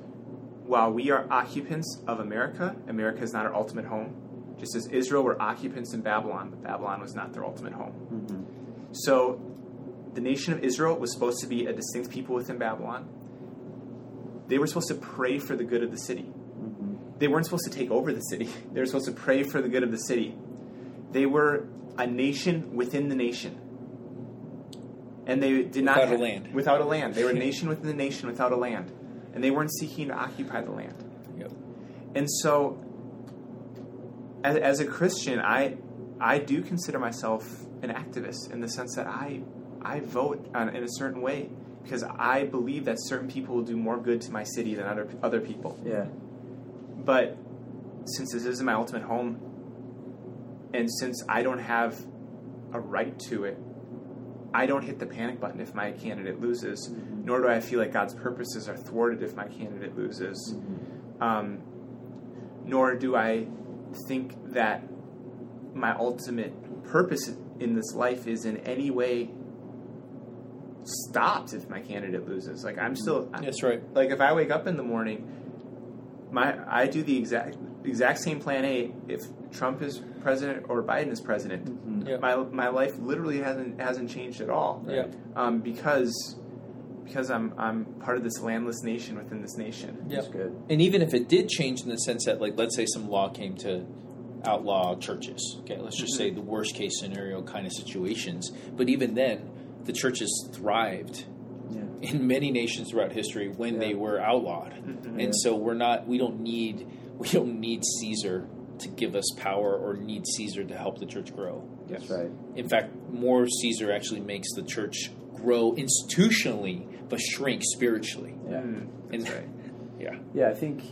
while we are occupants of America, America is not our ultimate home. Just as Israel were occupants in Babylon, but Babylon was not their ultimate home. Mm-hmm. So the nation of Israel was supposed to be a distinct people within Babylon. They were supposed to pray for the good of the city. Mm-hmm. They weren't supposed to take over the city. They were supposed to pray for the good of the city. They were a nation within the nation. And they did not Without a land. Without a land. They were a nation within the nation without a land. And they weren't seeking to occupy the land. Yep. And so as, as a Christian, I I do consider myself an activist in the sense that I I vote on, in a certain way because I believe that certain people will do more good to my city than other other people. Yeah. But since this isn't my ultimate home, and since I don't have a right to it, I don't hit the panic button if my candidate loses, Mhm. nor do I feel like God's purposes are thwarted if my candidate loses. Um, nor do I think that my ultimate purpose in this life is in any way stopped if my candidate loses. Like I'm still, That's right. like if I wake up in the morning, my I do the exact exact same plan A if Trump is president or Biden is president. Mhm. Yeah. My my life literally hasn't hasn't changed at all. Yeah. Um, because because I'm I'm part of this landless nation within this nation. That's good. And even if it did change in the sense that, like, let's say some law came to outlaw churches. Okay, let's just say the worst case scenario kind of situations. But even then, the churches thrived Yeah. in many nations throughout history when Yeah. they were outlawed. Mhm. And Yeah. so we're not. We don't need. We don't need Caesar to give us power or need Caesar to help the church grow. That's right. In fact, more Caesar actually makes the church grow institutionally, but shrink spiritually. Yeah. Mm, And- that's right. Yeah. Yeah, I think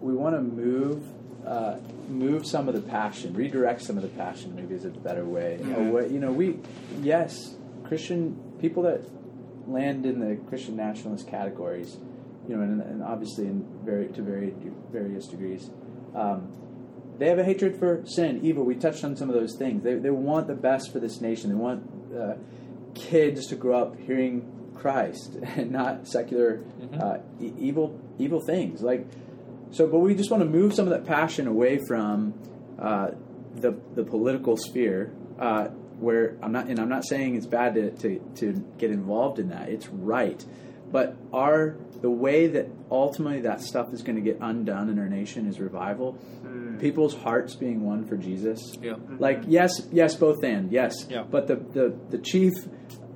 we want to move uh, move some of the passion, redirect some of the passion. Maybe is a better way. Mhm. Away, you know, we yes, Christian people that land in the Christian nationalist categories, you know, and, and obviously in very to very various degrees. Um, they have a hatred for sin, evil. We touched on some of those things. They, they want the best for this nation. They want uh, kids to grow up hearing Christ and not secular Mhm. uh, e- evil evil things. Like so, but we just want to move some of that passion away from uh, the the political sphere. Uh, where I'm not, and I'm not saying it's bad to, to, to get involved in that. It's right, but our the way that ultimately that stuff is going to get undone in our nation is revival. Mm. People's hearts being won for Jesus. Yeah. Like yes, yes, both and yes. Yeah. But the, the, the chief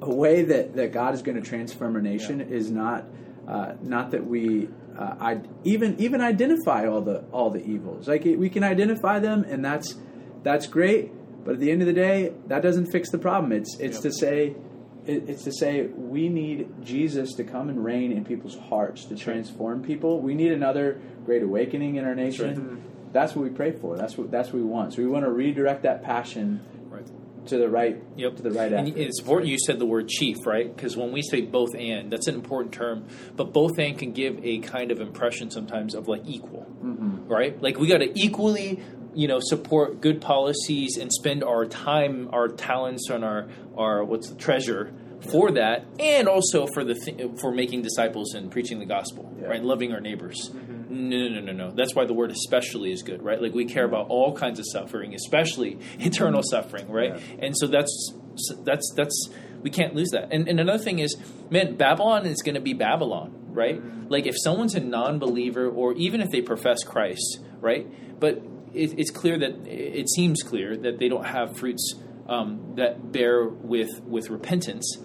way that, that God is going to transform our nation is not uh, not that we uh, I even even identify all the all the evils. Like we can identify them, and that's that's great. But at the end of the day, that doesn't fix the problem. It's it's Yep. to say it, it's to say we need Jesus to come and reign in people's hearts to transform people. We need another great awakening in our nation. That's what we pray for. That's what that's what we want. So we want to redirect that passion Right. to the right Yep. to the right And effort. it's important you said the word chief, right? Because when we say both and, that's an important term. But both and can give a kind of impression sometimes of like equal, Mhm. right? Like we got to equally, you know, support good policies and spend our time, our talents, and our our what's the treasure for that, and also for the th- for making disciples and preaching the gospel, Yeah. right? Loving our neighbors. Mm-hmm. No, no, no, no, no. That's why the word especially is good, right? Like we care about all kinds of suffering, especially eternal suffering, right? Yeah. And so that's that's that's we can't lose that. And, and another thing is, man, Babylon is going to be Babylon, right? Mm-hmm. Like if someone's a non-believer, or even if they profess Christ, right? But it, it's clear that it seems clear that they don't have fruits um, that bear with with repentance.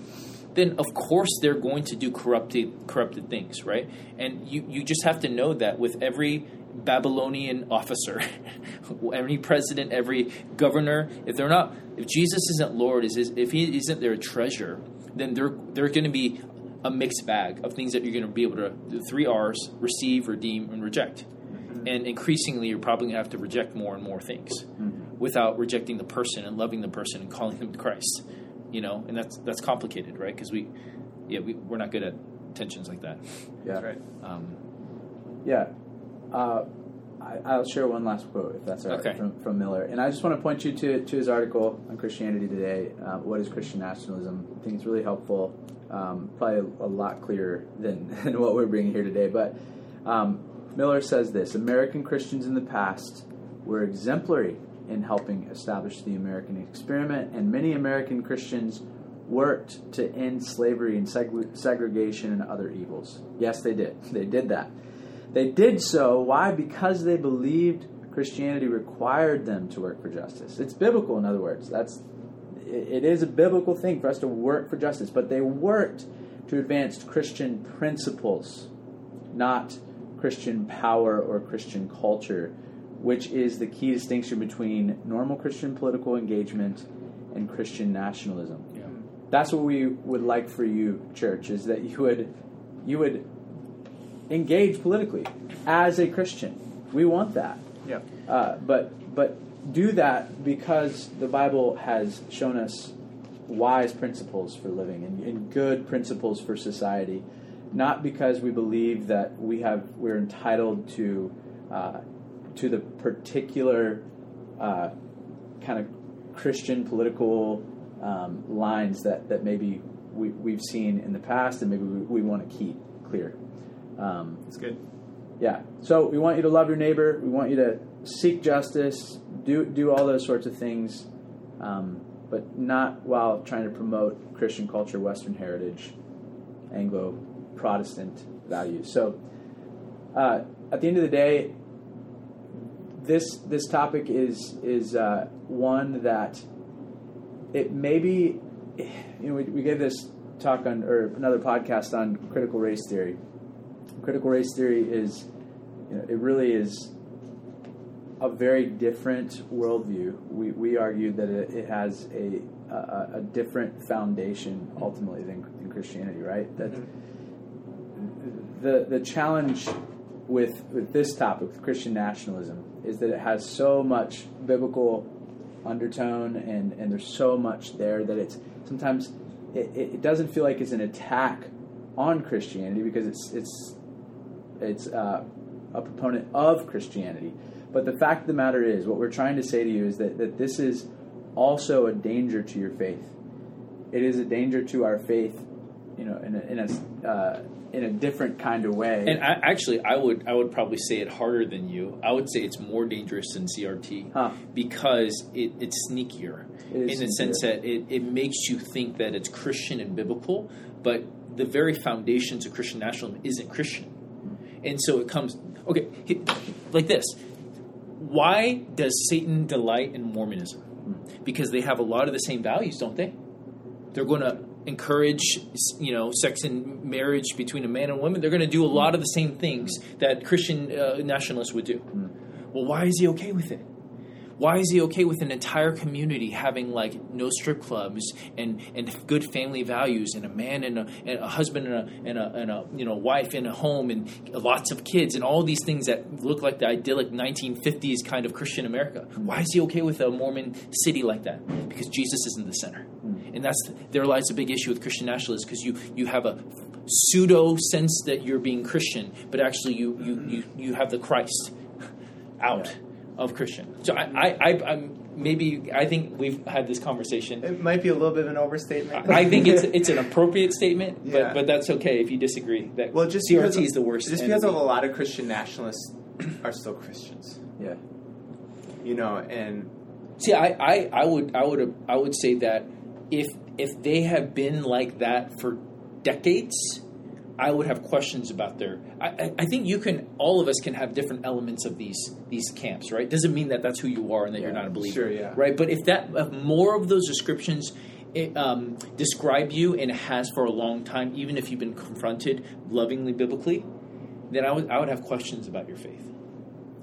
Then of course they're going to do corrupted corrupted things, right? And you you just have to know that with every Babylonian officer, every president, every governor, if they're not, if Jesus isn't Lord, is if he isn't their treasure, then they're they're going to be a mixed bag of things that you're going to be able to the three R's: receive, redeem, and reject. And increasingly, you're probably going to have to reject more and more things without rejecting the person and loving the person and calling them to Christ. You know, and that's that's complicated, right? Because we, yeah, we we're not good at tensions like that. Yeah. Right. Um, Yeah. Uh, I, I'll share one last quote, if that's all right, Okay. from, from Miller. And I just want to point you to, to his article on Christianity Today, uh, What is Christian Nationalism? I think it's really helpful, um, probably a, a lot clearer than, than what we're bringing here today. But um, Miller says this American Christians in the past were exemplary in helping establish the American experiment, and many American Christians worked to end slavery and seg- segregation and other evils. Yes, they did. They did that. They did so, why? Because they believed Christianity required them to work for justice. It's biblical, in other words. That's it it is a biblical thing for us to work for justice, but they worked to advance Christian principles, not Christian power or Christian culture. which is the key distinction between normal Christian political engagement and Christian nationalism. Yeah. That's what we would like for you, church, is that you would you would engage politically as a Christian. We want that. Yeah. Uh, but but do that because the Bible has shown us wise principles for living and, and good principles for society, not because we believe that we have we're entitled to uh, to the particular uh, kind of Christian political um, lines that that maybe we, we've seen in the past and maybe we, we want to keep clear. Um, It's good. yeah. So we want you to love your neighbor. We want you to seek justice, do do all those sorts of things, um, but not while trying to promote Christian culture, Western heritage, Anglo Protestant values. So uh, at the end of the day, this this topic is is uh, one that it maybe you know we, we gave this talk on or another podcast on critical race theory. Critical race theory is you know, it really is a very different worldview. We, we argue that it, it has a, a, a different foundation ultimately than, than Christianity, right? That the the challenge with with this topic, with Christian nationalism, is that it has so much biblical undertone and, and there's so much there that it's sometimes it, it doesn't feel like it's an attack on Christianity because it's it's it's uh, a proponent of Christianity. But the fact of the matter is, what we're trying to say to you is that, that this is also a danger to your faith. It is a danger to our faith, you know, in a, in a, uh, in a different kind of way. And I, actually, I would I would probably say it harder than you. I would say it's more dangerous than CRT Huh. because it, it's sneakier It in the sense that it, it makes you think that it's Christian and biblical, but the very foundations of Christian nationalism isn't Christian, and so it comes okay like this. Why does Satan delight in Mormonism? Because they have a lot of the same values, don't they? They're going to encourage, you know, sex and marriage between a man and a woman. They're going to do a lot of the same things that Christian uh, nationalists would do. Hmm. Well, why is he okay with it? Why is he okay with an entire community having like no strip clubs and, and good family values and a man and a, and a husband and a, and a and a you know wife and a home and lots of kids and all these things that look like the idyllic 1950s kind of Christian America? Hmm. Why is he okay with a Mormon city like that? Because Jesus is in the center, hmm. And that's there lies a big issue with Christian nationalists because you you have a pseudo sense that you're being Christian, but actually you you you, you have the Christ out of Christian. So I, I, I I'm maybe I think we've had this conversation. It might be a little bit of an overstatement. I think it's it's an appropriate statement, Yeah. but but that's okay if you disagree. That well, just CRT of- is the worst. Just because of enemy. a lot of Christian nationalists are still Christians, yeah. you know, and See, I, I, I would I would I would say that if if they have been like that for decades, I would have questions about their. I, I- think you can. All of us can have different elements of these these camps, right? Doesn't mean that that's who you are and that you're not a believer, sure, yeah. right? But if that if more of those descriptions. It, um, describe you and has for a long time, even if you've been confronted lovingly biblically, then I would I would have questions about your faith.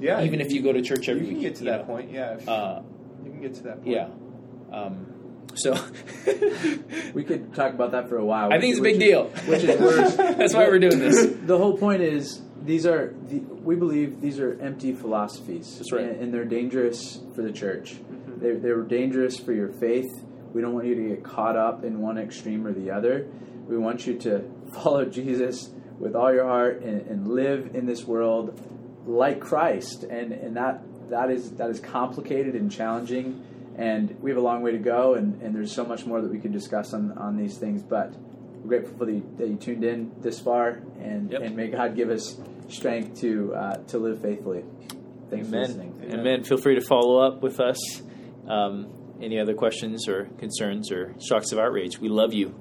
yeah, even if you go to church every week, you can week, get to that know. point. Yeah, if- Uh, you can get to that point. yeah. Um, so We could talk about that for a while. I think it's a big is- deal. Which is worse. That's why we're doing this. the whole point is these are the, we believe these are empty philosophies. That's right. and, and they're dangerous for the church. Mm-hmm. They're, they're dangerous for your faith. We don't want you to get caught up in one extreme or the other. We want you to follow Jesus with all your heart and, and live in this world like Christ, and and that that is that is complicated and challenging. And we have a long way to go, and, and there's so much more that we could discuss on, on these things. But we're grateful for the, that you tuned in this far, and, Yep. and may God give us strength to uh, to live faithfully. Thanks for listening. Amen. Amen. Feel free to follow up with us. Um, any other questions or concerns or shocks of outrage? We love you.